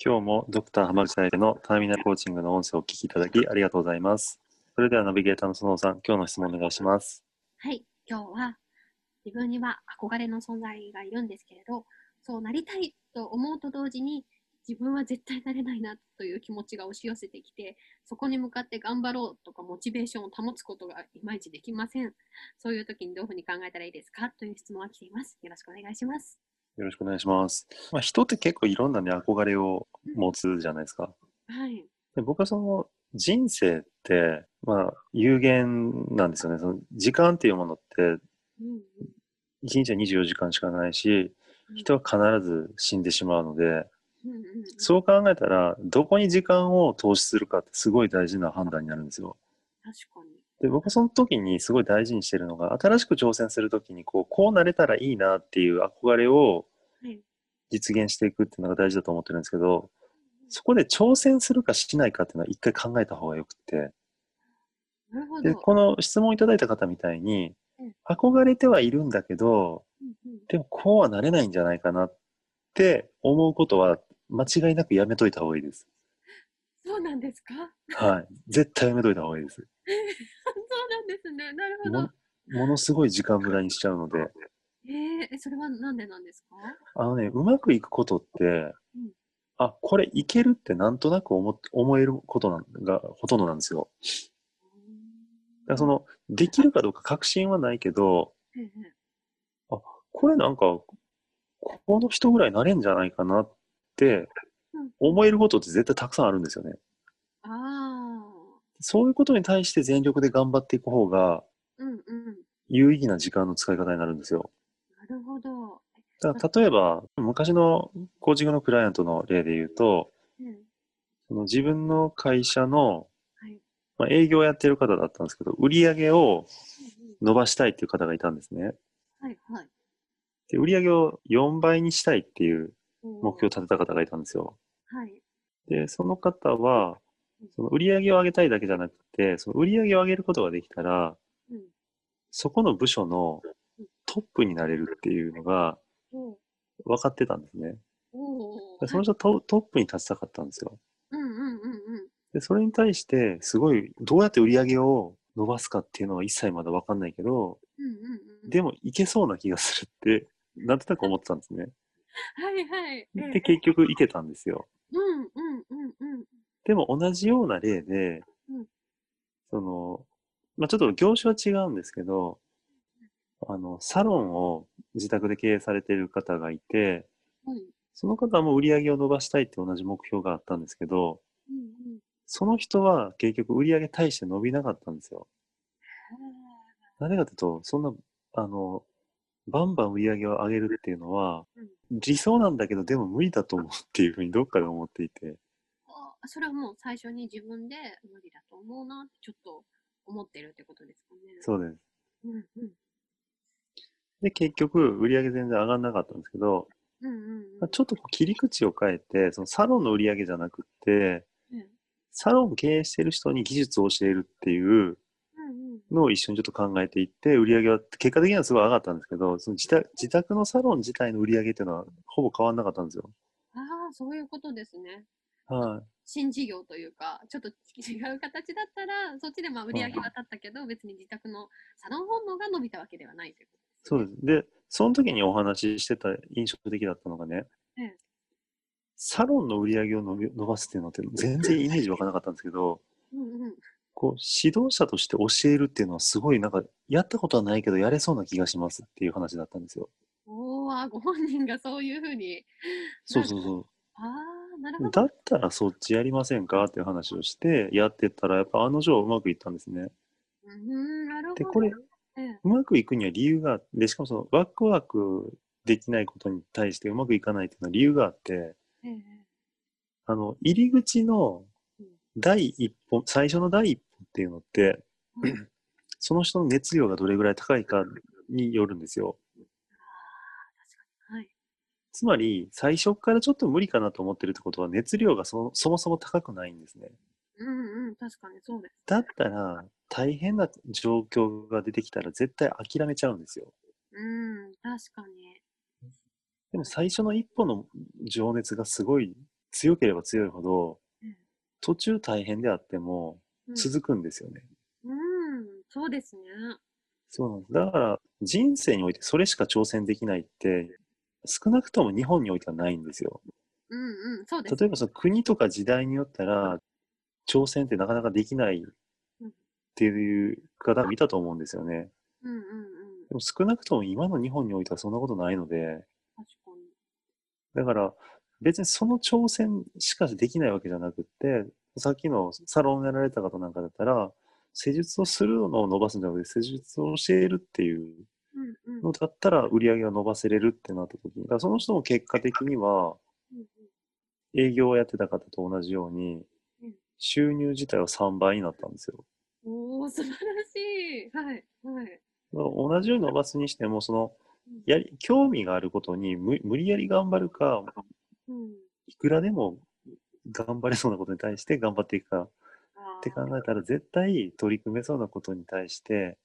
今日もドクター浜口大のターミナルコーチングの音声をお聞きいただきありがとうございますそれではナビゲーターの園さん今日の質問お願いしますはい、今日は自分には憧れの存在がいるんですけれど、そうなりたいと思うと同時に、自分は絶対なれないなという気持ちが押し寄せてきて、そこに向かって頑張ろうとかモチベーションを保つことがいまいちできません。そういう時にどういうふうに考えたらいいですか？という質問が来ています。よろしくお願いします。よろしくお願いします、まあ、人って結構いろんなね憧れを持つじゃないですかはい。で僕はその人生ってまあ有限なんですよねその時間っていうものってうん1日は24時間しかないし人は必ず死んでしまうのでそう考えたらどこに時間を投資するかってすごい大事な判断になるんですよ。確かに。で僕はその時にすごい大事にしてるのが新しく挑戦する時にこうこうなれたらいいなっていう憧れをはい実現していくっていうのが大事だと思ってるんですけどそこで挑戦するかしないかっていうのは一回考えた方がよくって。でこの質問をいただいた方みたいにうん憧れてはいるんだけどでもこうはなれないんじゃないかなって思うことは間違いなくやめといた方がいいです。そうなんですか？はい。絶対やめといた方がいいです。ですね。なるほもど。ものすごい時間無駄にしちゃうので、えー、えそれはなんでなんですか？あのね、うまくいくことって、うんあ、これいけるってなんとなく思っ思えることなんがほとんどなんですよ。だその、できるかどうか確信はないけど、ええこれなんか、この人ぐらいなれんじゃないかなってうん思えることって絶対たくさんあるんですよね。そういうことに対して全力で頑張っていく方がうんうん。有意義な時間の使い方になるんですよ。なるほど。だから例えば、昔のコーチングのクライアントの例で言うと、うんその自分の会社の、はいまあ、営業をやってる方だったんですけど、売り上げを伸ばしたいっていう方がいたんですね。はいはい。で、売り上げを4倍にしたいっていう目標をを。立てた方がいたんですよ。はい。で、その方は、その売り上げを上げたいだけじゃなくて、その売り上げを上げることができたら、うん。そこの部署のトップになれるっていうのが分かってたんですね。その人はトトップに立ちたかったんですよ。うんうんうんうん。で、それに対して、すごい、どうやって売り上げを伸ばすかっていうのは一切まだ分かんないけど、うんうんうん。でもいけそうな気がするって、なんとなく思ってたんですね。はいはい。えで、結局いけたんですよ。うん。でも同じような例でうん、その、まあちょっと業種は違うんですけど、あの、サロンを自宅で経営されている方がいて、はい。その方も売り上げを伸ばしたいって同じ目標があったんですけど、うんうん。その人は結局売り上げ大して伸びなかったんですよ。なぜかというと、そんな、あの、バンバン売り上げを上げるっていうのは、理想なんだけど、でも無理だと思うっていうふうにどっかで思っていて、あそれはもう最初に自分で無理だと思うなってちょっと思ってるってことですかね。そうです。うんうん。で、結局、売り上げ全然上がんなかったんですけど、うんうんちょっと切り口を変えて、そのサロンの売り上げじゃなくって、うんサロンを経営している人に技術を教えるっていう。のを一緒にちょっと考えていって、売り上げは、結果的にはすごい上がったんですけど、その自宅自宅のサロン自体の売り上げっていうのはほぼ変わんなかったんですよ。ああ、そういうことですね。はい。新事業というか、ちょっと違う形だったら、そっちでまあ売り上げは立ったけど、別に自宅のサロン訪問が伸びたわけではないということそうです。で、その時にお話ししてた印象的だったのがね、ええサロンの売り上げを伸び伸ばすっていうのって全然イメージわからなかったんですけど、うんうん。こう指導者として教えるっていうのはすごいなんかやったことはないけどやれそうな気がしますっていう話だったんですよ。おお、あご本人がそういうふうに。そうそうそああ、なるほう。ど。だったらそっちやりませんか？っていう話をしてやってったらやっぱ案の定うまくいったんですね。うん、なるほど。でこれええうまくいくには理由があって、しかもそのバックワークできないことに対してうまくいかないっていうのは理由があって、ええあの、入り口の第一歩、最初の第一歩っていうのって、うん その人の熱量がどれぐらい高いかによるんですよ。つまり、最初からちょっと無理かなと思ってるってことは、熱量がそそもそも高くないんですね。うんうん、確かにそうです。だったら、大変な状況が出てきたら絶対諦めちゃうんですよ。うん、確かに。でも最初の一歩の情熱がすごい強ければ強いほどうん、途中大変であってもうん続くんですよね。うん、そうですね。そうなんです。だから人生においてそれしか挑戦できないって少なくとも日本においてはないんですよ。うんうん、そうです。例えばその国とか時代によったら挑戦ってなかなかできないっていう方見たと思うんですよね。うんうんうん、でも少なくとも今の日本においてはそんなことないので、確かに。だから別にその挑戦しかできないわけじゃなくって、さっきのサロンをやられた方なんかだったら、施術をするのを伸ばすんじゃなくて、施術を教えるっていうのだったら売り上げを伸ばせれるってなった時に、だからその人も結果的にはうん営業をやってた方と同じようにうん、収入自体は3倍になったんですよ。うん、おお、素晴らしい。はい、はい。同じように伸ばすにしても、そのうんやり、興味があることに無無理やり頑張るか、うん、いくらでも頑張れそうなことに対して頑張っていくかあって考えたら、絶対取り組めそうなことに対して。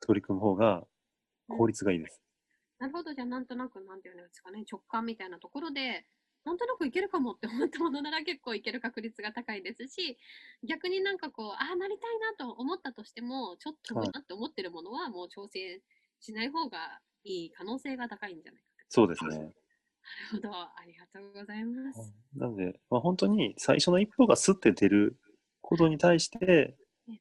取り組む方が効率がいいです。なるほど、じゃあなんとなく、なんていうんですかね、直感みたいなところで、なんとなくいけるかもって思ったものなら結構いける確率が高いですし、逆になんかこう、ああ、なりたいなと思ったとしても、ちょっとなって思ってるものはもう挑戦しない方がいい可能性が高いんじゃないかと。そうですね。なるほど、ありがとうございます。なので、まあ、本当に最初の一歩がスッて出ることに対して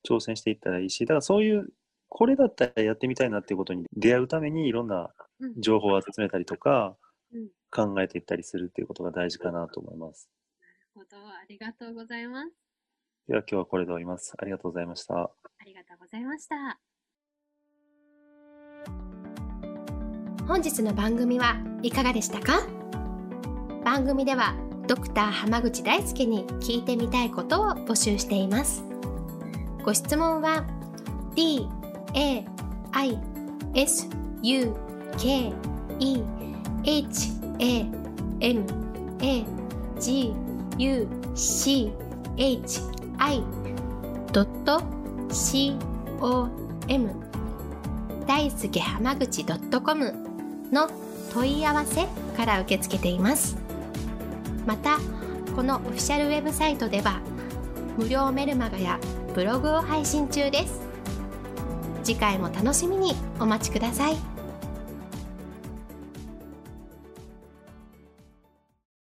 挑戦していったらいいし、だからそういう、これだったらやってみたいなっていうことに出会うためにいろんなうん情報を集めたりとかうん、考えていったりするっていうことが大事かなと思います。なるほど、ありがとうございます。では今日はこれで終わります。ありがとうございました。ありがとうございました。本日の番組はいかがでしたか？番組ではドクター濱口大輔に聞いてみたいことを募集していますご質問は d a i s u k e h a m a g u c h i. C o m. 大輔濱口 .com の問い合わせから受け付けています。またこのオフィシャルウェブサイトでは無料メルマガやブログを配信中です。次回も楽しみにお待ちください。